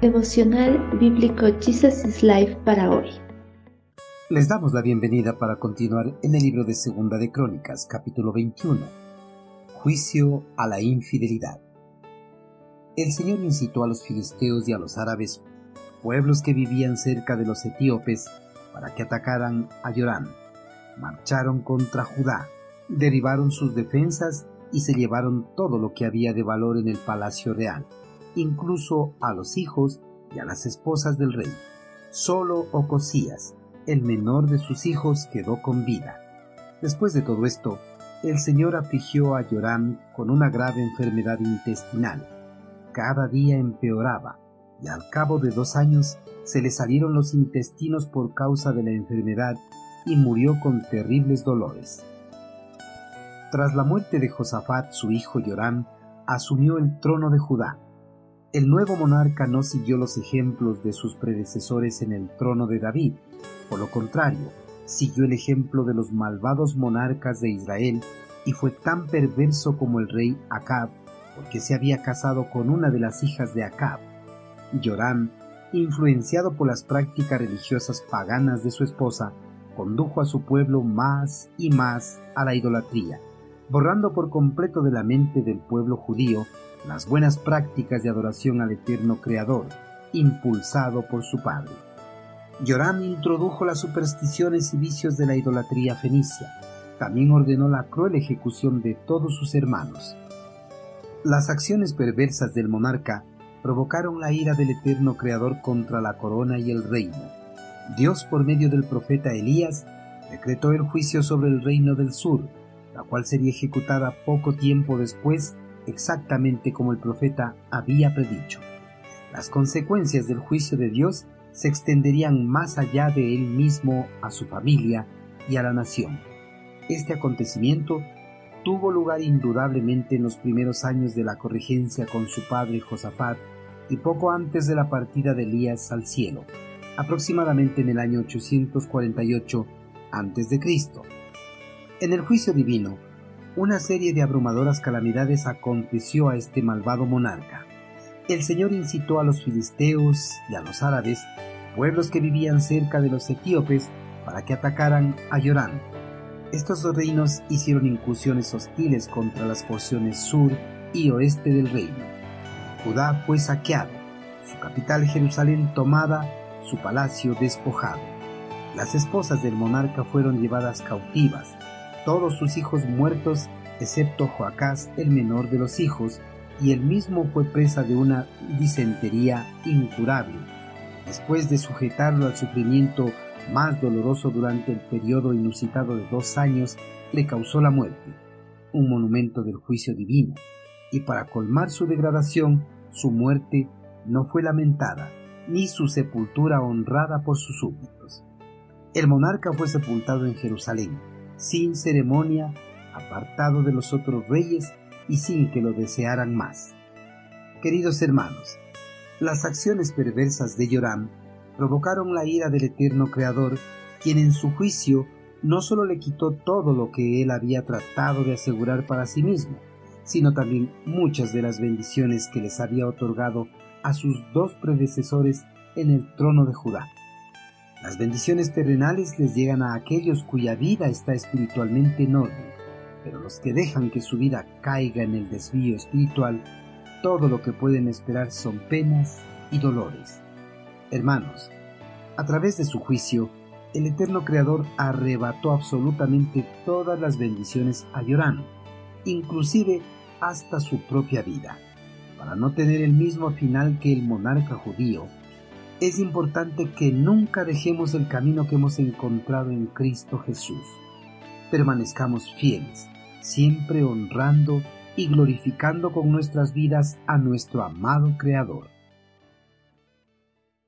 Devocional Bíblico Jesus is Life para hoy. Les damos la bienvenida para continuar en el libro de Segunda de Crónicas, capítulo 21. Juicio a la infidelidad. El Señor incitó a los filisteos y a los árabes, pueblos que vivían cerca de los etíopes, para que atacaran a Yorán. Marcharon contra Judá, derribaron sus defensas y se llevaron todo lo que había de valor en el palacio real incluso a los hijos y a las esposas del rey. Solo Ocosías, el menor de sus hijos, quedó con vida. Después de todo esto, el Señor afligió a Yoram con una grave enfermedad intestinal. Cada día empeoraba, y al cabo de dos años se le salieron los intestinos por causa de la enfermedad y murió con terribles dolores. Tras la muerte de Josafat, su hijo Yoram asumió el trono de Judá. El nuevo monarca no siguió los ejemplos de sus predecesores en el trono de David, por lo contrario, siguió el ejemplo de los malvados monarcas de Israel y fue tan perverso como el rey Acab, porque se había casado con una de las hijas de Acab. Joram, influenciado por las prácticas religiosas paganas de su esposa, condujo a su pueblo más y más a la idolatría, borrando por completo de la mente del pueblo judío las buenas prácticas de adoración al eterno Creador, impulsado por su padre. Yoram introdujo las supersticiones y vicios de la idolatría fenicia. También ordenó la cruel ejecución de todos sus hermanos. Las acciones perversas del monarca provocaron la ira del eterno Creador contra la corona y el reino. Dios, por medio del profeta Elías, decretó el juicio sobre el reino del sur, la cual sería ejecutada poco tiempo después exactamente como el profeta había predicho. Las consecuencias del juicio de Dios se extenderían más allá de él mismo a su familia y a la nación. Este acontecimiento tuvo lugar indudablemente en los primeros años de la corregencia con su padre Josafat y poco antes de la partida de Elías al cielo, aproximadamente en el año 848 a.C. En el juicio divino, una serie de abrumadoras calamidades aconteció a este malvado monarca. El Señor incitó a los filisteos y a los árabes, pueblos que vivían cerca de los etíopes, para que atacaran a Yorán. Estos dos reinos hicieron incursiones hostiles contra las porciones sur y oeste del reino. Judá fue saqueado, su capital Jerusalén tomada, su palacio despojado. Las esposas del monarca fueron llevadas cautivas, todos sus hijos muertos, excepto Joacás, el menor de los hijos, y él mismo fue presa de una disentería incurable. Después de sujetarlo al sufrimiento más doloroso durante el periodo inusitado de dos años, le causó la muerte, un monumento del juicio divino, y para colmar su degradación, su muerte no fue lamentada, ni su sepultura honrada por sus súbditos. El monarca fue sepultado en Jerusalén, sin ceremonia, apartado de los otros reyes y sin que lo desearan más. Queridos hermanos, las acciones perversas de Yoram provocaron la ira del eterno Creador, quien en su juicio no solo le quitó todo lo que él había tratado de asegurar para sí mismo, sino también muchas de las bendiciones que les había otorgado a sus dos predecesores en el trono de Judá. Las bendiciones terrenales les llegan a aquellos cuya vida está espiritualmente en orden, pero los que dejan que su vida caiga en el desvío espiritual, todo lo que pueden esperar son penas y dolores. Hermanos, a través de su juicio, el eterno Creador arrebató absolutamente todas las bendiciones a Yorán, inclusive hasta su propia vida, para no tener el mismo final que el monarca judío, es importante que nunca dejemos el camino que hemos encontrado en Cristo Jesús. Permanezcamos fieles, siempre honrando y glorificando con nuestras vidas a nuestro amado Creador.